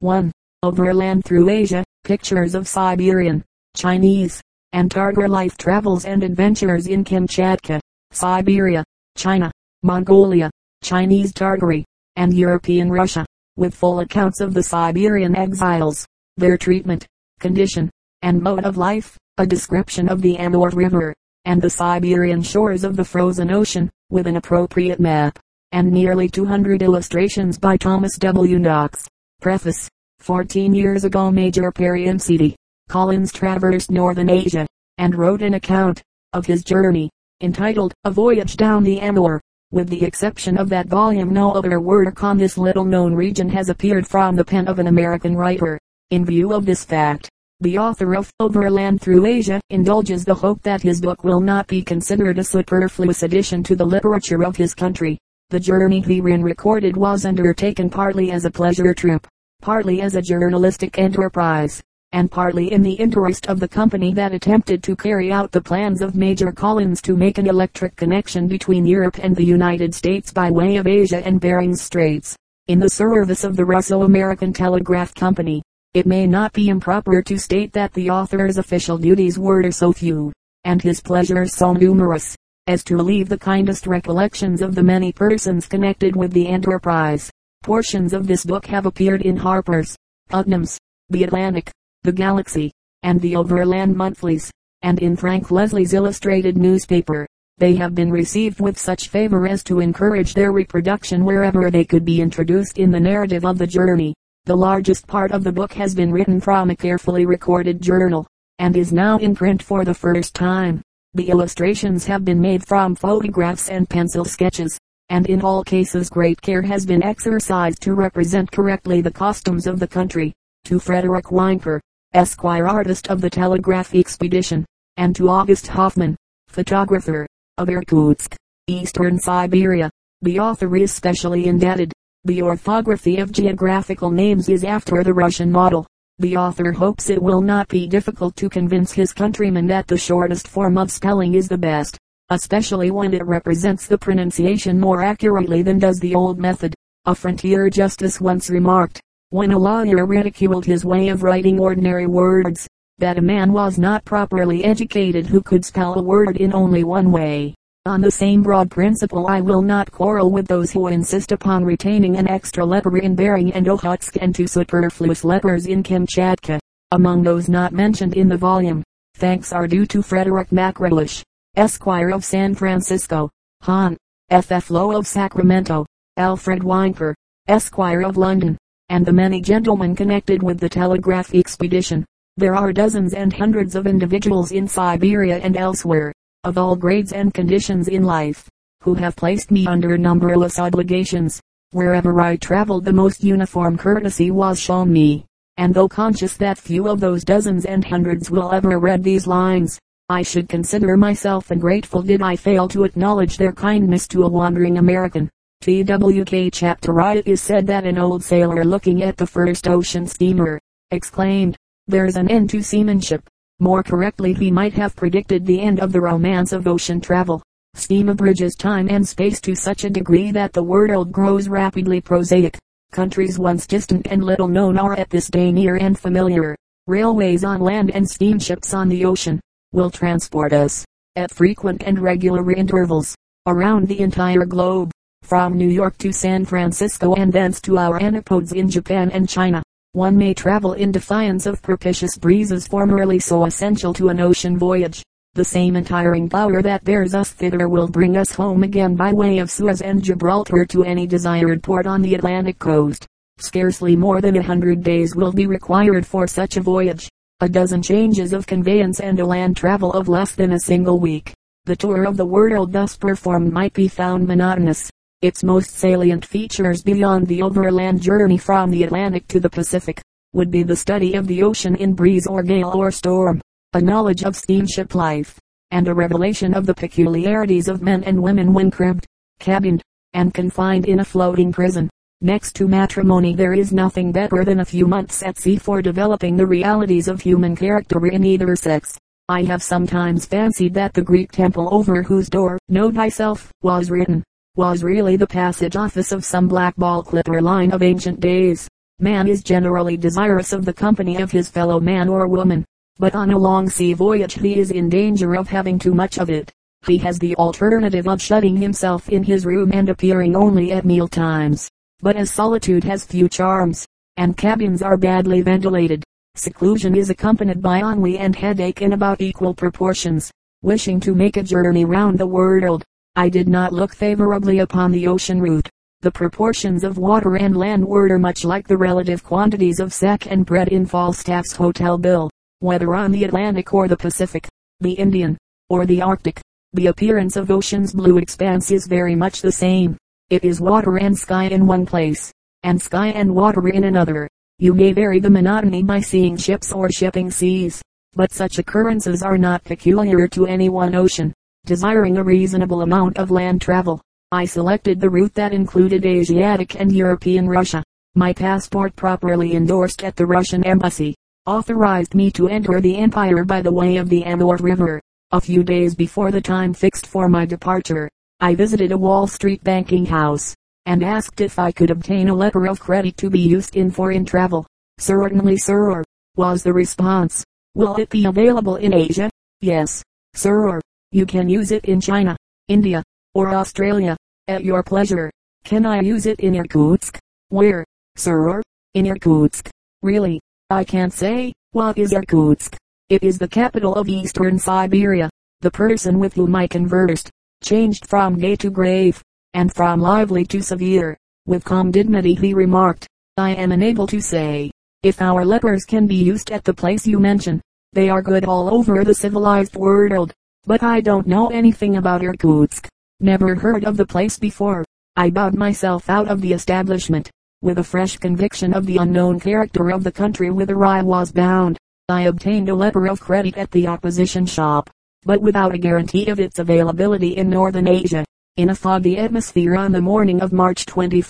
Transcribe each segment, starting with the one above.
1. Overland through Asia, pictures of Siberian, Chinese, and Tartar life travels and adventures in Kamchatka, Siberia, China, Mongolia, Chinese Tartary, and European Russia, with full accounts of the Siberian exiles, their treatment, condition, and mode of life, a description of the Amur River, and the Siberian shores of the frozen ocean, with an appropriate map, and nearly 200 illustrations by Thomas W. Knox. Preface. Fourteen years ago Major Perry M. C. D. Collins traversed northern Asia, and wrote an account of his journey, entitled A Voyage Down the Amur. With the exception of that volume no other work on this little known region has appeared from the pen of an American writer. In view of this fact, the author of Overland Through Asia indulges the hope that his book will not be considered a superfluous addition to the literature of his country. The journey herein recorded was undertaken partly as a pleasure trip, partly as a journalistic enterprise, and partly in the interest of the company that attempted to carry out the plans of Major Collins to make an electric connection between Europe and the United States by way of Asia and Bering Straits, in the service of the Russo-American Telegraph Company. It may not be improper to state that the author's official duties were so few, and his pleasures so numerous, as to leave the kindest recollections of the many persons connected with the enterprise. Portions of this book have appeared in Harper's, Putnam's, The Atlantic, The Galaxy, and the Overland Monthlies, and in Frank Leslie's illustrated newspaper. They have been received with such favor as to encourage their reproduction wherever they could be introduced in the narrative of the journey. The largest part of the book has been written from a carefully recorded journal, and is now in print for the first time. The illustrations have been made from photographs and pencil sketches and in all cases great care has been exercised to represent correctly the costumes of the country. To Frederick Whymper, Esquire artist of the telegraph expedition, and to August Hoffman, photographer, of Irkutsk, eastern Siberia, the author is specially indebted. The orthography of geographical names is after the Russian model. The author hopes it will not be difficult to convince his countrymen that the shortest form of spelling is the best especially when it represents the pronunciation more accurately than does the old method. A frontier justice once remarked, when a lawyer ridiculed his way of writing ordinary words, that a man was not properly educated who could spell a word in only one way. On the same broad principle I will not quarrel with those who insist upon retaining an extra letter in Bering and Okhotsk and two superfluous lepers in Kamchatka. Among those not mentioned in the volume, thanks are due to Frederick MacCrellish, Esquire of San Francisco, Hon. F. F. Lowe of Sacramento, Alfred Whymper, Esquire of London, and the many gentlemen connected with the telegraph expedition. There are dozens and hundreds of individuals in Siberia and elsewhere, of all grades and conditions in life, who have placed me under numberless obligations. Wherever I traveled the most uniform courtesy was shown me, and though conscious that few of those dozens and hundreds will ever read these lines, I should consider myself ungrateful did I fail to acknowledge their kindness to a wandering American. T.W.K. chapter I it is said that an old sailor looking at the first ocean steamer, exclaimed, there's an end to seamanship. More correctly he might have predicted the end of the romance of ocean travel. Steam abridges time and space to such a degree that the world grows rapidly prosaic. Countries once distant and little known are at this day near and familiar. Railways on land and steamships on the ocean will transport us, at frequent and regular intervals, around the entire globe, from New York to San Francisco and thence to our antipodes in Japan and China. One may travel in defiance of propitious breezes formerly so essential to an ocean voyage. The same untiring power that bears us thither will bring us home again by way of Suez and Gibraltar to any desired port on the Atlantic coast. Scarcely more than a hundred days will be required for such a voyage a dozen changes of conveyance and a land travel of less than a single week. The tour of the world thus performed might be found monotonous. Its most salient features beyond the overland journey from the Atlantic to the Pacific, would be the study of the ocean in breeze or gale or storm, a knowledge of steamship life, and a revelation of the peculiarities of men and women when cribbed, cabined, and confined in a floating prison. Next to matrimony there is nothing better than a few months at sea for developing the realities of human character in either sex. I have sometimes fancied that the Greek temple over whose door, Know Thyself, was written, was really the passage office of some black ball clipper line of ancient days. Man is generally desirous of the company of his fellow man or woman, but on a long sea voyage he is in danger of having too much of it. He has the alternative of shutting himself in his room and appearing only at meal times. But as solitude has few charms, and cabins are badly ventilated, seclusion is accompanied by ennui and headache in about equal proportions. Wishing to make a journey round the world, I did not look favorably upon the ocean route. The proportions of water and land were much like the relative quantities of sack and bread in Falstaff's hotel bill whether on the Atlantic or the Pacific, the Indian, or the Arctic. The appearance of ocean's blue expanse is very much the same. It is water and sky in one place, and sky and water in another. You may vary the monotony by seeing ships or shipping seas, but such occurrences are not peculiar to any one ocean. Desiring a reasonable amount of land travel, I selected the route that included Asiatic and European Russia. My passport properly endorsed at the Russian embassy, authorized me to enter the empire by the way of the Amur River. A few days before the time fixed for my departure, I visited a Wall Street banking house, and asked if I could obtain a letter of credit to be used in foreign travel. Certainly, sir, was the response. Will it be available in Asia? Yes, sir. You can use it in China, India, or Australia, at your pleasure. Can I use it in Irkutsk? Where, sir? In Irkutsk. Really, I can't say, what is Irkutsk? It is the capital of eastern Siberia. The person with whom I conversed, changed from gay to grave, and from lively to severe. With calm dignity he remarked, I am unable to say, if our lepers can be used at the place you mention. They are good all over the civilized world, but I don't know anything about Irkutsk. Never heard of the place before. I bowed myself out of the establishment, with a fresh conviction of the unknown character of the country whither I was bound. I obtained a letter of credit at the opposition shop, but without a guarantee of its availability in Northern Asia. In a foggy atmosphere on the morning of March 21,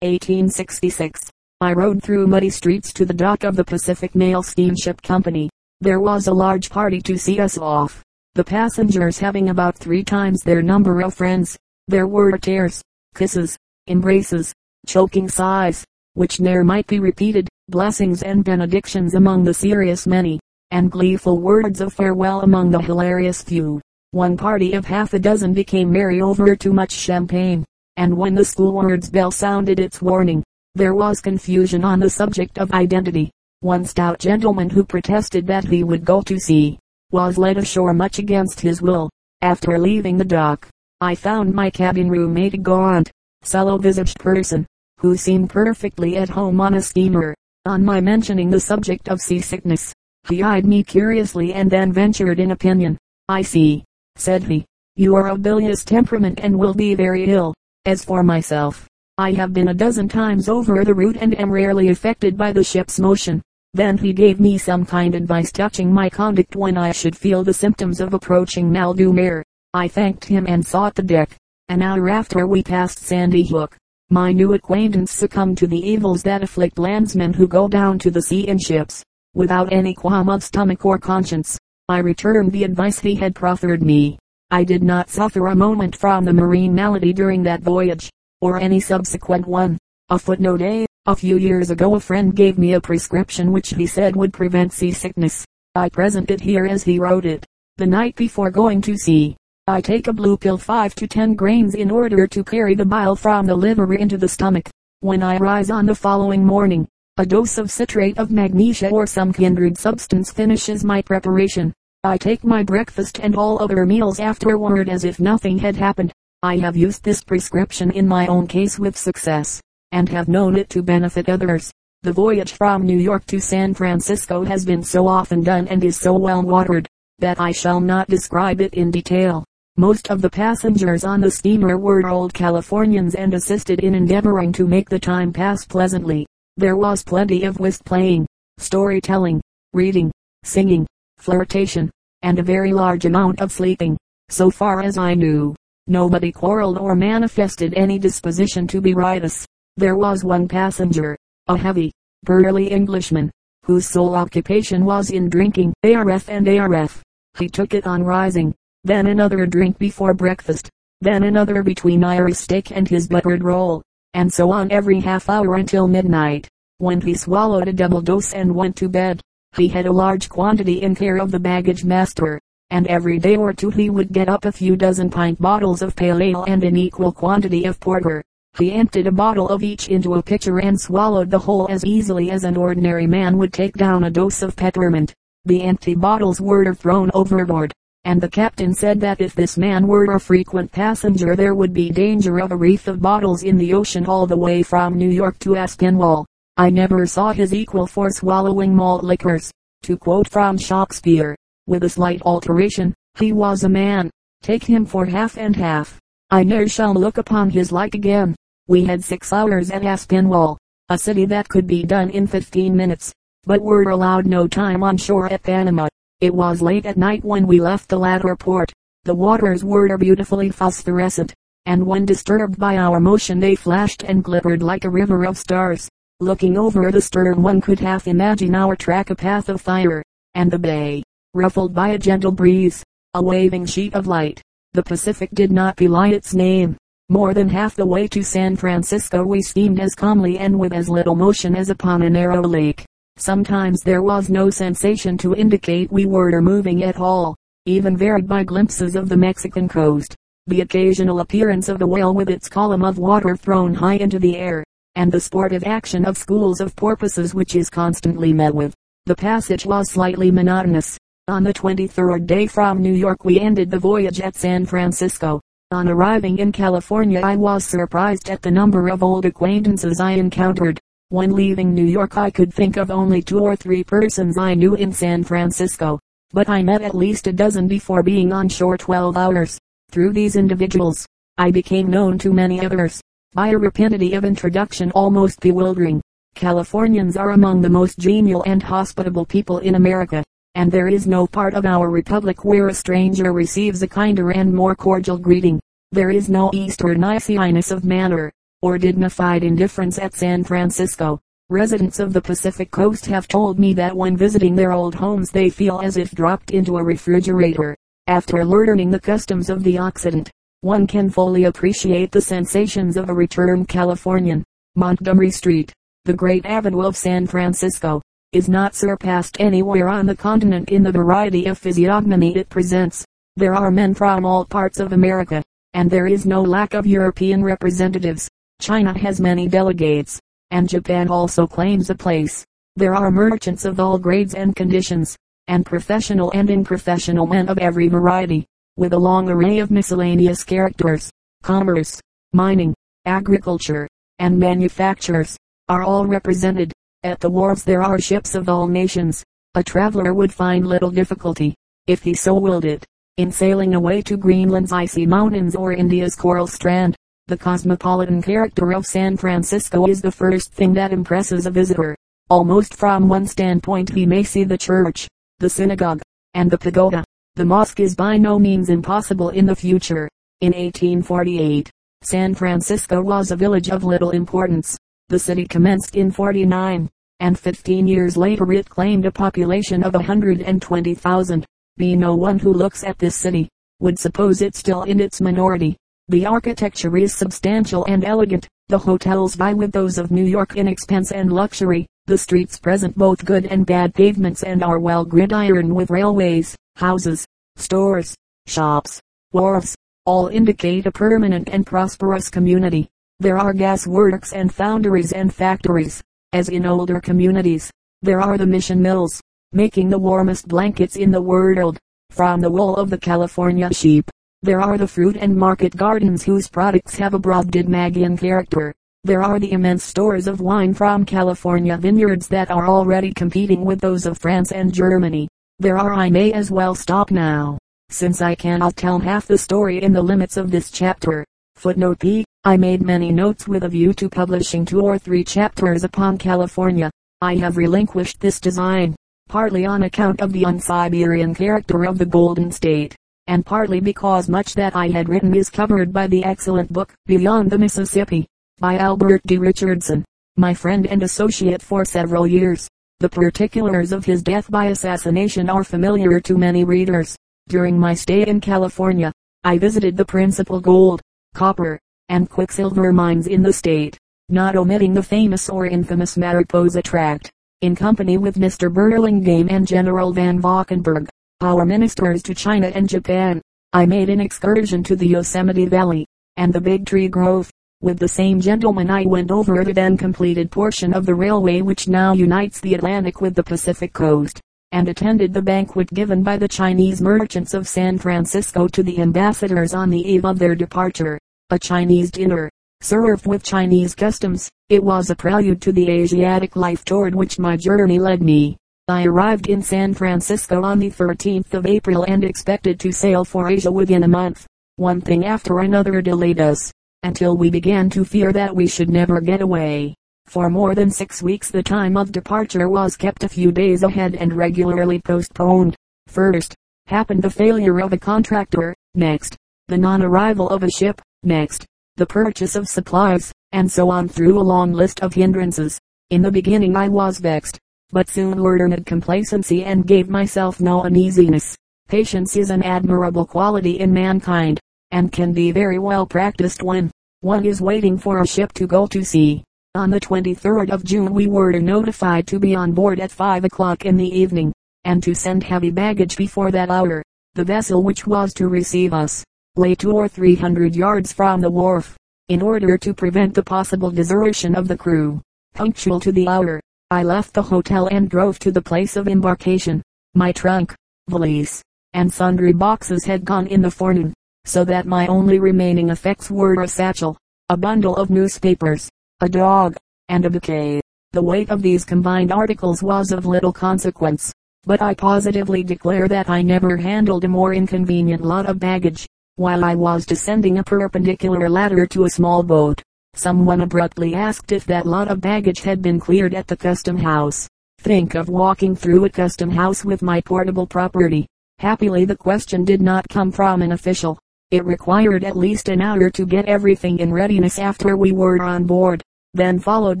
1866, I rode through muddy streets to the dock of the Pacific Mail Steamship Company. There was a large party to see us off, the passengers having about three times their number of friends. There were tears, kisses, embraces, choking sighs, which ne'er might be repeated, blessings and benedictions among the serious many, and gleeful words of farewell among the hilarious few. One party of half a dozen became merry over too much champagne, and when the schoolwards bell sounded its warning, there was confusion on the subject of identity. One stout gentleman who protested that he would go to sea, was led ashore much against his will. After leaving the dock, I found my cabin roommate a gaunt, sallow-visaged person, who seemed perfectly at home on a steamer. On my mentioning the subject of seasickness, he eyed me curiously and then ventured an opinion. I see, said he. You are of bilious temperament and will be very ill. As for myself, I have been a dozen times over the route and am rarely affected by the ship's motion. Then he gave me some kind advice touching my conduct when I should feel the symptoms of approaching mal de I thanked him and sought the deck. An hour after we passed Sandy Hook. My new acquaintance succumbed to the evils that afflict landsmen who go down to the sea in ships, without any qualm of stomach or conscience. I returned the advice he had proffered me. I did not suffer a moment from the marine malady during that voyage, or any subsequent one. A footnote A. A few years ago a friend gave me a prescription which he said would prevent seasickness. I present it here as he wrote it. The night before going to sea, I take a blue pill 5 to 10 grains in order to carry the bile from the liver into the stomach. When I rise on the following morning, a dose of citrate of magnesia or some kindred substance finishes my preparation. I take my breakfast and all other meals afterward as if nothing had happened. I have used this prescription in my own case with success, and have known it to benefit others. The voyage from New York to San Francisco has been so often done and is so well watered, that I shall not describe it in detail. Most of the passengers on the steamer were old Californians and assisted in endeavoring to make the time pass pleasantly. There was plenty of whist playing, storytelling, reading, singing, flirtation, and a very large amount of sleeping. So far as I knew, nobody quarreled or manifested any disposition to be riotous. There was one passenger, a heavy, burly Englishman, whose sole occupation was in drinking ARF and ARF. He took it on rising, then another drink before breakfast, then another between Irish steak and his buttered roll, and so on every half hour until midnight. when he swallowed a double dose and went to bed. He had a large quantity in care of the baggage master, and every day or two he would get up a few dozen pint bottles of pale ale and an equal quantity of porter. He emptied a bottle of each into a pitcher and swallowed the whole as easily as an ordinary man would take down a dose of peppermint. The empty bottles were thrown overboard, and the captain said that if this man were a frequent passenger there would be danger of a reef of bottles in the ocean all the way from New York to Aspinwall. I never saw his equal for swallowing malt liquors. To quote from Shakespeare, with a slight alteration, he was a man. Take him for half and half. I ne'er shall look upon his like again. We had six hours at Aspinwall, a city that could be done in 15 minutes, but were allowed no time on shore at Panama. It was late at night when we left the latter port. The waters were beautifully phosphorescent, and when disturbed by our motion they flashed and glittered like a river of stars. Looking over the stern one could half imagine our track a path of fire, and the bay, ruffled by a gentle breeze, a waving sheet of light. The Pacific did not belie its name. More than half the way to San Francisco we steamed as calmly and with as little motion as upon a narrow lake. Sometimes there was no sensation to indicate we were moving at all, even varied by glimpses of the Mexican coast. The occasional appearance of the whale with its column of water thrown high into the air, and the sportive action of schools of porpoises which is constantly met with. The passage was slightly monotonous. On the 23rd day from New York we ended the voyage at San Francisco. On arriving in California I was surprised at the number of old acquaintances I encountered. When leaving New York I could think of only two or three persons I knew in San Francisco, but I met at least a dozen before being on shore 12 hours. Through these individuals, I became known to many others, by a rapidity of introduction almost bewildering. Californians are among the most genial and hospitable people in America and there is no part of our republic where a stranger receives a kinder and more cordial greeting. There is no eastern iciness of manner, or dignified indifference at San Francisco. Residents of the Pacific coast have told me that when visiting their old homes they feel as if dropped into a refrigerator. After learning the customs of the Occident, one can fully appreciate the sensations of a returned Californian. Montgomery Street, the great avenue of San Francisco, is not surpassed anywhere on the continent in the variety of physiognomy it presents. There are men from all parts of America, and there is no lack of European representatives. China has many delegates, and Japan also claims a place. There are merchants of all grades and conditions, and professional and unprofessional men of every variety, with a long array of miscellaneous characters. Commerce, mining, agriculture, and manufactures, are all represented. At the wharves there are ships of all nations. A traveler would find little difficulty, if he so willed it, in sailing away to Greenland's icy mountains or India's coral strand. The cosmopolitan character of San Francisco is the first thing that impresses a visitor. Almost from one standpoint he may see the church, the synagogue, and the pagoda. The mosque is by no means impossible in the future. In 1848, San Francisco was a village of little importance. The city commenced in 49 and 15 years later it claimed a population of 120,000. Be no one who looks at this city, would suppose it still in its minority. The architecture is substantial and elegant. The hotels vie with those of New York in expense and luxury. The streets present both good and bad pavements and are well gridironed with railways, houses, stores, shops, wharves. All indicate a permanent and prosperous community. There are gas works and foundries and factories, as in older communities. There are the mission mills, making the warmest blankets in the world, from the wool of the California sheep. There are the fruit and market gardens whose products have a Brobdingnagian character. There are the immense stores of wine from California vineyards that are already competing with those of France and Germany. There are I may as well stop now, since I cannot tell half the story in the limits of this chapter. Footnote B. I made many notes with a view to publishing two or three chapters upon California. I have relinquished this design, partly on account of the un-Siberian character of the Golden State, and partly because much that I had written is covered by the excellent book Beyond the Mississippi, by Albert D. Richardson, my friend and associate for several years. The particulars of his death by assassination are familiar to many readers. During my stay in California, I visited the principal gold, copper, and quicksilver mines in the state. not omitting the famous or infamous Mariposa tract, in company with Mr. Burlingame and General Van Valkenburgh, our ministers to China and Japan. I made an excursion to the Yosemite Valley, and the Big Tree Grove. With the same gentleman I went over the then completed portion of the railway which now unites the Atlantic with the Pacific coast, and attended the banquet given by the Chinese merchants of San Francisco to the ambassadors on the eve of their departure. A Chinese dinner, served with Chinese customs. It was a prelude to the Asiatic life toward which my journey led me. I arrived in San Francisco on the 13th of April and expected to sail for Asia within a month. One thing after another delayed us, until we began to fear that we should never get away. For more than six weeks the time of departure was kept a few days ahead and regularly postponed. First, happened the failure of a contractor, next, the non-arrival of a ship, next, the purchase of supplies, and so on through a long list of hindrances. In the beginning I was vexed, but soon learned complacency and gave myself no uneasiness. Patience is an admirable quality in mankind, and can be very well practiced when one is waiting for a ship to go to sea. On the 23rd of June we were notified to be on board at 5 o'clock in the evening, and to send heavy baggage before that hour. The vessel which was to receive us, lay two or three hundred yards from the wharf, in order to prevent the possible desertion of the crew. Punctual to the hour, I left the hotel and drove to the place of embarkation. My trunk, valise, and sundry boxes had gone in the forenoon, so that my only remaining effects were a satchel, a bundle of newspapers, a dog, and a bouquet. The weight of these combined articles was of little consequence, but I positively declare that I never handled a more inconvenient lot of baggage. While I was descending a perpendicular ladder to a small boat, someone abruptly asked if that lot of baggage had been cleared at the custom house. Think of walking through a custom house with my portable property. Happily the question did not come from an official. It required at least an hour to get everything in readiness after we were on board. Then followed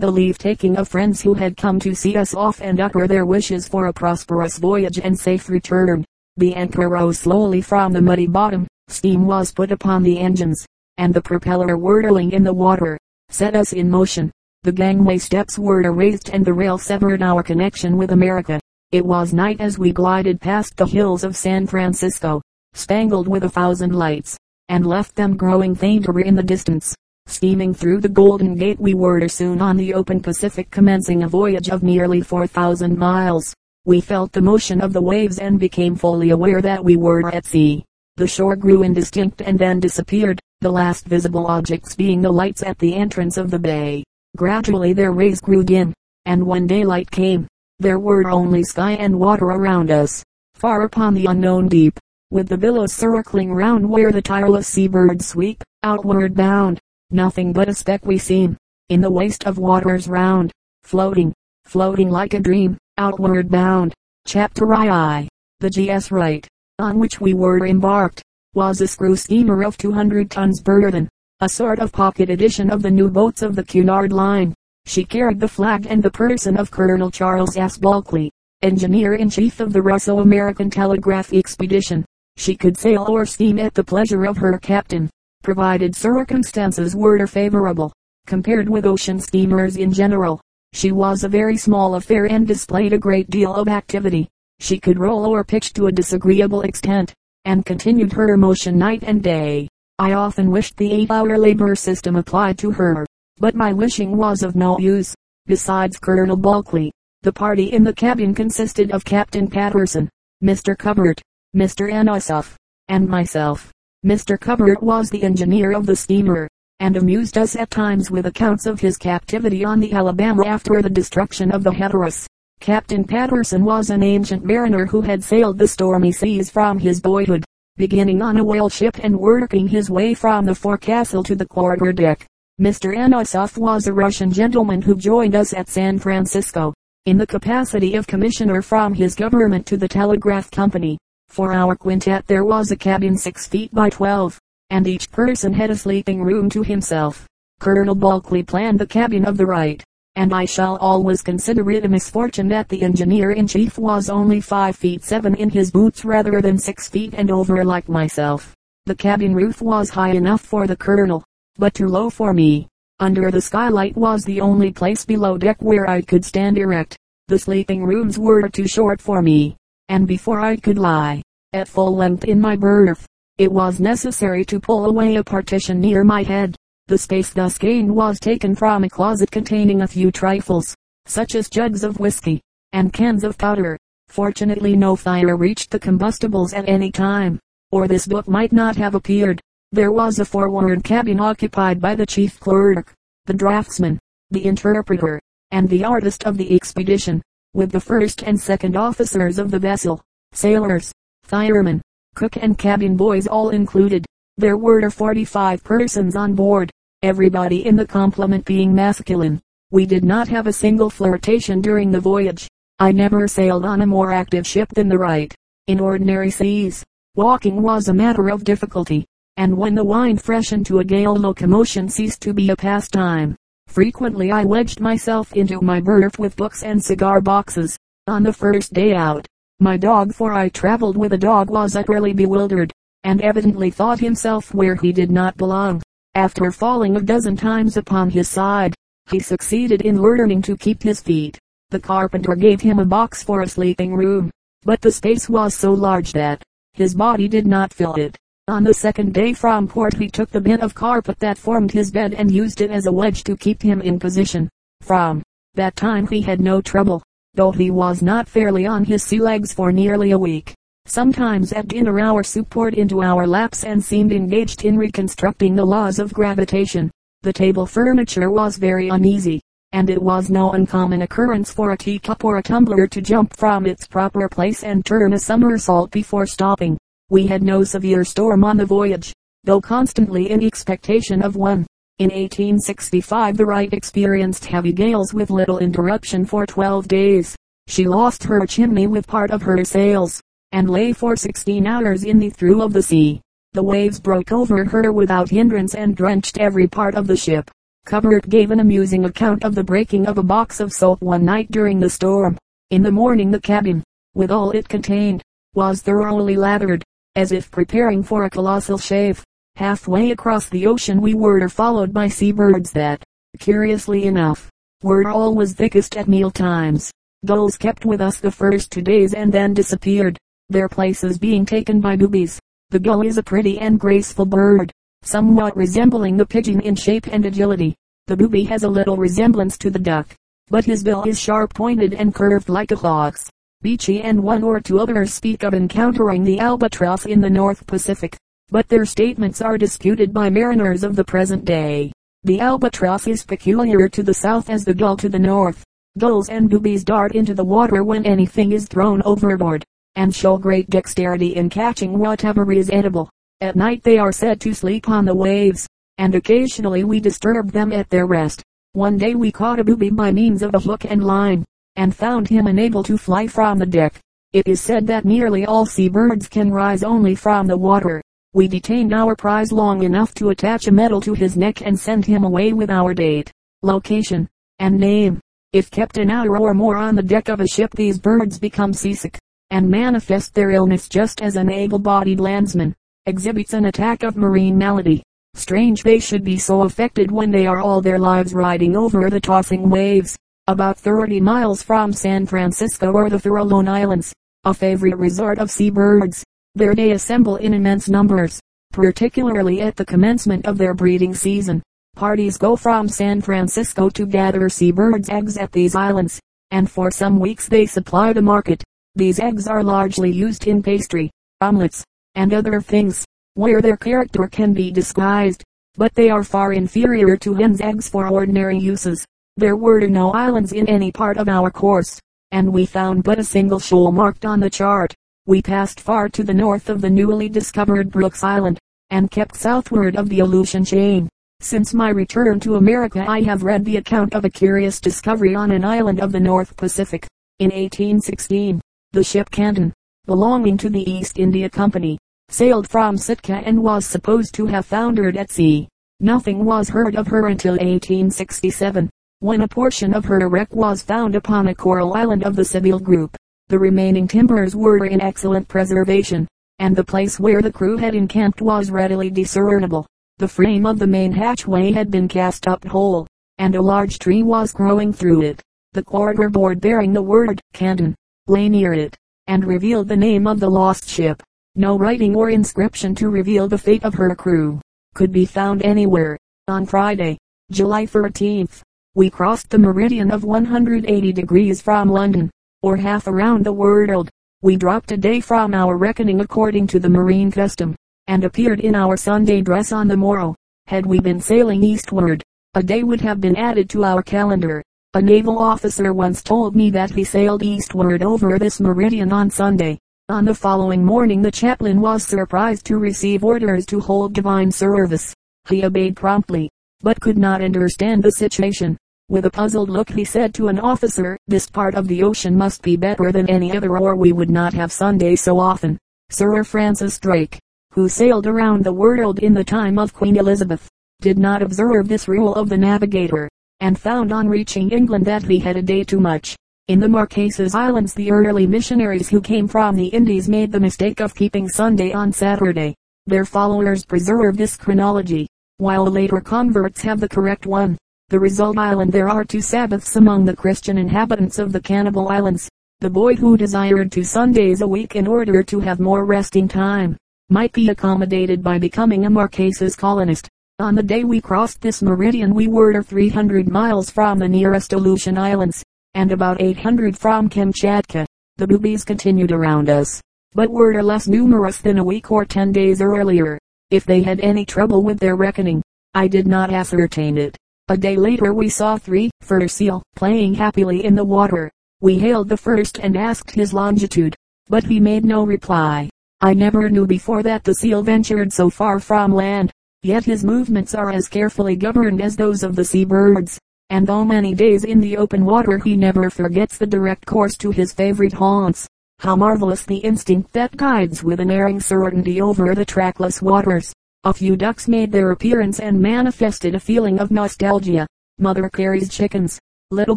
the leave taking of friends who had come to see us off and utter their wishes for a prosperous voyage and safe return. The anchor rose slowly from the muddy bottom, Steam was put upon the engines, and the propeller whirling in the water, set us in motion. The gangway steps were raised and the rail severed our connection with America. It was night as we glided past the hills of San Francisco, spangled with a thousand lights, and left them growing fainter in the distance. Steaming through the Golden Gate we were soon on the open Pacific commencing a voyage of nearly 4,000 miles. We felt the motion of the waves and became fully aware that we were at sea. The shore grew indistinct and then disappeared, the last visible objects being the lights at the entrance of the bay. Gradually their rays grew dim, and when daylight came, there were only sky and water around us. Far upon the unknown deep, with the billows circling round where the tireless seabirds sweep, outward bound, nothing but a speck we seem, in the waste of waters round, floating, floating like a dream, outward bound. Chapter II. The G.S. Wright on which we were embarked, was a screw steamer of 200 tons burden, a sort of pocket edition of the new boats of the Cunard line. She carried the flag and the person of Colonel Charles S. Bulkeley, engineer-in-chief of the Russo-American Telegraph Expedition. She could sail or steam at the pleasure of her captain, provided circumstances were favorable. Compared with ocean steamers in general, she was a very small affair and displayed a great deal of activity. She could roll or pitch to a disagreeable extent, and continued her motion night and day. I often wished the eight-hour labor system applied to her, but my wishing was of no use. Besides Colonel Bulkeley, the party in the cabin consisted of Captain Patterson, Mr. Covert, Mr. Anossoff, and myself. Mr. Covert was the engineer of the steamer, and amused us at times with accounts of his captivity on the Alabama after the destruction of the Hatteras. Captain Patterson was an ancient mariner who had sailed the stormy seas from his boyhood, beginning on a whale ship and working his way from the forecastle to the quarter deck. Mr. Anossoff was a Russian gentleman who joined us at San Francisco, in the capacity of commissioner from his government to the telegraph company. For our quintet there was a cabin six feet by twelve, and each person had a sleeping room to himself. Colonel Bulkeley planned the cabin of the Wright and I shall always consider it a misfortune that the engineer-in-chief was only five feet seven in his boots rather than six feet and over like myself. The cabin roof was high enough for the colonel, but too low for me. Under the skylight was the only place below deck where I could stand erect. The sleeping rooms were too short for me, and before I could lie at full length in my berth, it was necessary to pull away a partition near my head. The space thus gained was taken from a closet containing a few trifles, such as jugs of whiskey, and cans of powder. Fortunately no fire reached the combustibles at any time, or this book might not have appeared. There was a forward cabin occupied by the chief clerk, the draftsman, the interpreter, and the artist of the expedition, with the first and second officers of the vessel, sailors, firemen, cook and cabin boys all included. There were 45 persons on board, everybody in the complement being masculine. We did not have a single flirtation during the voyage. I never sailed on a more active ship than the Wright. In ordinary seas, walking was a matter of difficulty, and when the wind freshened to a gale locomotion ceased to be a pastime. Frequently I wedged myself into my berth with books and cigar boxes. On the first day out, my dog for I traveled with a dog was utterly bewildered, and evidently thought himself where he did not belong. After falling a dozen times upon his side, he succeeded in learning to keep his feet. The carpenter gave him a box for a sleeping room, but the space was so large that his body did not fill it. On the second day from port he took the bit of carpet that formed his bed and used it as a wedge to keep him in position. From that time he had no trouble, though he was not fairly on his sea legs for nearly a week. Sometimes at dinner our soup poured into our laps and seemed engaged in reconstructing the laws of gravitation. The table furniture was very uneasy and it was no uncommon occurrence for a teacup or a tumbler to jump from its proper place and turn a somersault before stopping. We had no severe storm on the voyage, though constantly in expectation of one. In 1865 the Wright experienced heavy gales with little interruption for 12 days. She lost her chimney with part of her sails, and lay for 16 hours in the through of the sea. The waves broke over her without hindrance and drenched every part of the ship. Covert gave an amusing account of the breaking of a box of soap one night during the storm. In the morning the cabin, with all it contained, was thoroughly lathered, as if preparing for a colossal shave. Halfway across the ocean we were followed by seabirds that, curiously enough, were always thickest at meal times. Gulls kept with us the first two days and then disappeared, their places being taken by boobies. The gull is a pretty and graceful bird, somewhat resembling the pigeon in shape and agility. The booby has a little resemblance to the duck, but his bill is sharp pointed and curved like a hawk's. Beechey and one or two others speak of encountering the albatross in the North Pacific, but their statements are disputed by mariners of the present day. The albatross is peculiar to the south as the gull to the north. Gulls and boobies dart into the water when anything is thrown overboard, and show great dexterity in catching whatever is edible. At night they are said to sleep on the waves, and occasionally we disturb them at their rest. One day we caught a booby by means of a hook and line, and found him unable to fly from the deck. It is said that nearly all sea birds can rise only from the water. We detained our prize long enough to attach a medal to his neck and send him away with our date, location, and name. If kept an hour or more on the deck of a ship these birds become seasick, and manifest their illness just as an able-bodied landsman exhibits an attack of marine malady. Strange they should be so affected when they are all their lives riding over the tossing waves. About 30 miles from San Francisco are the Farallone Islands, a favorite resort of seabirds. There they assemble in immense numbers, particularly at the commencement of their breeding season. Parties go from San Francisco to gather seabirds' eggs at these islands, and for some weeks they supply the market. These eggs are largely used in pastry, omelets, and other things, where their character can be disguised, but they are far inferior to hen's eggs for ordinary uses. There were no islands in any part of our course, and we found but a single shoal marked on the chart. We passed far to the north of the newly discovered Brooks Island, and kept southward of the Aleutian chain. Since my return to America I have read the account of a curious discovery on an island of the North Pacific. In 1816, the ship Canton, belonging to the East India Company, sailed from Sitka and was supposed to have foundered at sea. Nothing was heard of her until 1867, when a portion of her wreck was found upon a coral island of the Sybille group. The remaining timbers were in excellent preservation, and the place where the crew had encamped was readily discernible. The frame of the main hatchway had been cast up whole, and a large tree was growing through it. The quarter board bearing the word Canton lay near it, and revealed the name of the lost ship. No writing or inscription to reveal the fate of her crew could be found anywhere. On Friday, July 13th, we crossed the meridian of 180 degrees from London, or half around the world. We dropped a day from our reckoning according to the marine custom, and appeared in our Sunday dress on the morrow. Had we been sailing eastward, a day would have been added to our calendar. A naval officer once told me that he sailed eastward over this meridian on Sunday. On the following morning the chaplain was surprised to receive orders to hold divine service. He obeyed promptly, but could not understand the situation. With a puzzled look he said to an officer, this part of the ocean must be better than any other or we would not have Sunday so often. Sir Francis Drake, who sailed around the world in the time of Queen Elizabeth, did not observe this rule of the navigator, and found on reaching England that he had a day too much. In the Marquesas Islands the early missionaries who came from the Indies made the mistake of keeping Sunday on Saturday. Their followers preserve this chronology, while later converts have the correct one. The result island there are two Sabbaths among the Christian inhabitants of the Cannibal Islands. The boy who desired two Sundays a week in order to have more resting time, might be accommodated by becoming a Marquesas colonist. On the day we crossed this meridian we were 300 miles from the nearest Aleutian Islands, and about 800 from Kamchatka. The boobies continued around us, but were less numerous than a week or ten days earlier. If they had any trouble with their reckoning, I did not ascertain it. A day later we saw three fur seal playing happily in the water. We hailed the first and asked his longitude, but he made no reply. I never knew before that the seal ventured so far from land yet his movements are as carefully governed as those of the sea birds, and though many days in the open water he never forgets the direct course to his favorite haunts. How marvelous the instinct that guides with unerring certainty over the trackless waters. A few ducks made their appearance and manifested a feeling of nostalgia. Mother Carey's chickens, little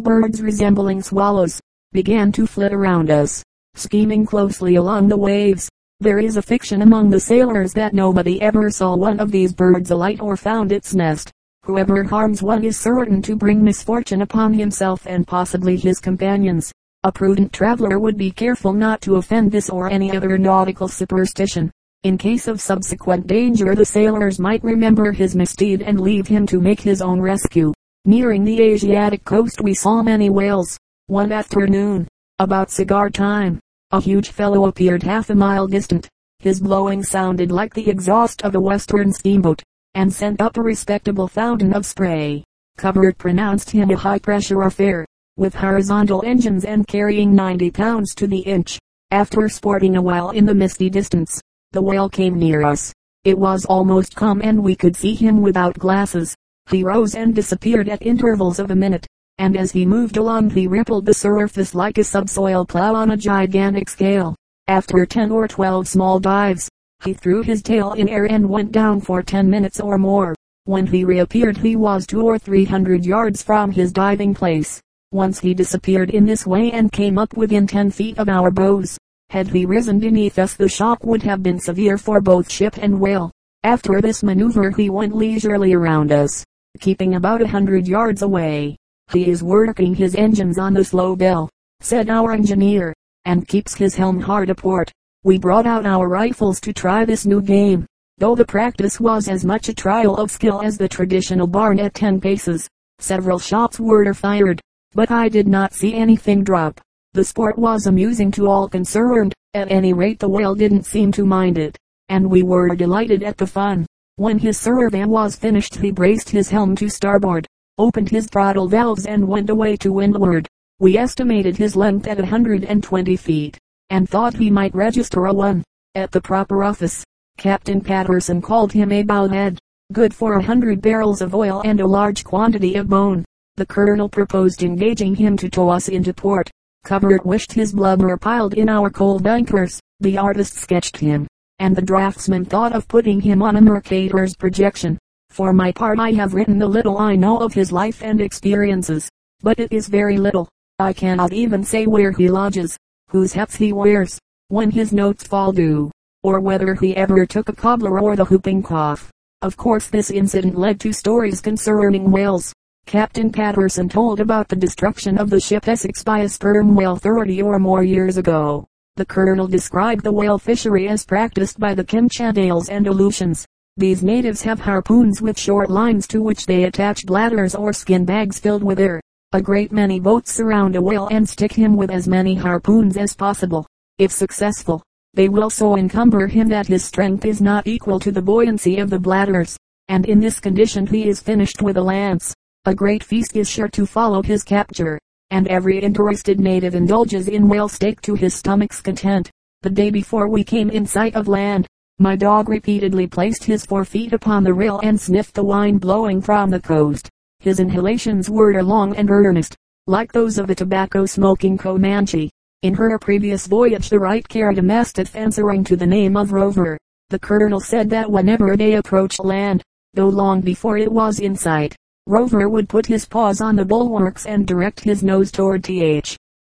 birds resembling swallows, began to flit around us, scheming closely along the waves. There is a fiction among the sailors that nobody ever saw one of these birds alight or found its nest. Whoever harms one is certain to bring misfortune upon himself and possibly his companions. A prudent traveler would be careful not to offend this or any other nautical superstition. In case of subsequent danger the sailors might remember his misdeed and leave him to make his own rescue. Nearing the Asiatic coast we saw many whales. One afternoon, about cigar time, a huge fellow appeared half a mile distant. His blowing sounded like the exhaust of a western steamboat, and sent up a respectable fountain of spray. Covert pronounced him a high-pressure affair, with horizontal engines and carrying 90 pounds to the inch. After sporting a while in the misty distance, the whale came near us. It was almost calm and we could see him without glasses. He rose and disappeared at intervals of a minute and as he moved along he rippled the surface like a subsoil plow on a gigantic scale. After 10 or 12 small dives, he threw his tail in air and went down for 10 minutes or more. When he reappeared he was two or three hundred yards from his diving place. Once he disappeared in this way and came up within 10 feet of our bows. Had he risen beneath us the shock would have been severe for both ship and whale. After this maneuver he went leisurely around us, keeping about a hundred yards away. He is working his engines on the slow bell, said our engineer, and keeps his helm hard aport. We brought out our rifles to try this new game, though the practice was as much a trial of skill as the traditional barn at ten paces. Several shots were fired, but I did not see anything drop. The sport was amusing to all concerned, at any rate the whale didn't seem to mind it, and we were delighted at the fun. When his survey was finished he braced his helm to starboard, opened his throttle valves and went away to windward. We estimated his length at 120 feet, and thought he might register a 1. At the proper office, Captain Patterson called him a bowhead, good for a hundred barrels of oil and a large quantity of bone. The colonel proposed engaging him to tow us into port. Covert wished his blubber piled in our coal bunkers. The artist sketched him, and the draftsman thought of putting him on a Mercator's projection. For my part I have written the little I know of his life and experiences, but it is very little. I cannot even say where he lodges, whose hats he wears, when his notes fall due, or whether he ever took a cobbler or the whooping cough. Of course this incident led to stories concerning whales. Captain Patterson told about the destruction of the ship Essex by a sperm whale 30 or more years ago. The colonel described the whale fishery as practiced by the Kamtschatdales and Aleutians. These natives have harpoons with short lines to which they attach bladders or skin bags filled with air. A great many boats surround a whale and stick him with as many harpoons as possible. If successful, they will so encumber him that his strength is not equal to the buoyancy of the bladders, and in this condition he is finished with a lance. A great feast is sure to follow his capture, and every interested native indulges in whale steak to his stomach's content. The day before we came in sight of land, my dog repeatedly placed his forefeet upon the rail and sniffed the wine blowing from the coast. His inhalations were long and earnest, like those of a tobacco-smoking Comanche. In her previous voyage the Wright carried a mastiff answering to the name of Rover. The colonel said that whenever they approached land, though long before it was in sight, Rover would put his paws on the bulwarks and direct his nose toward th.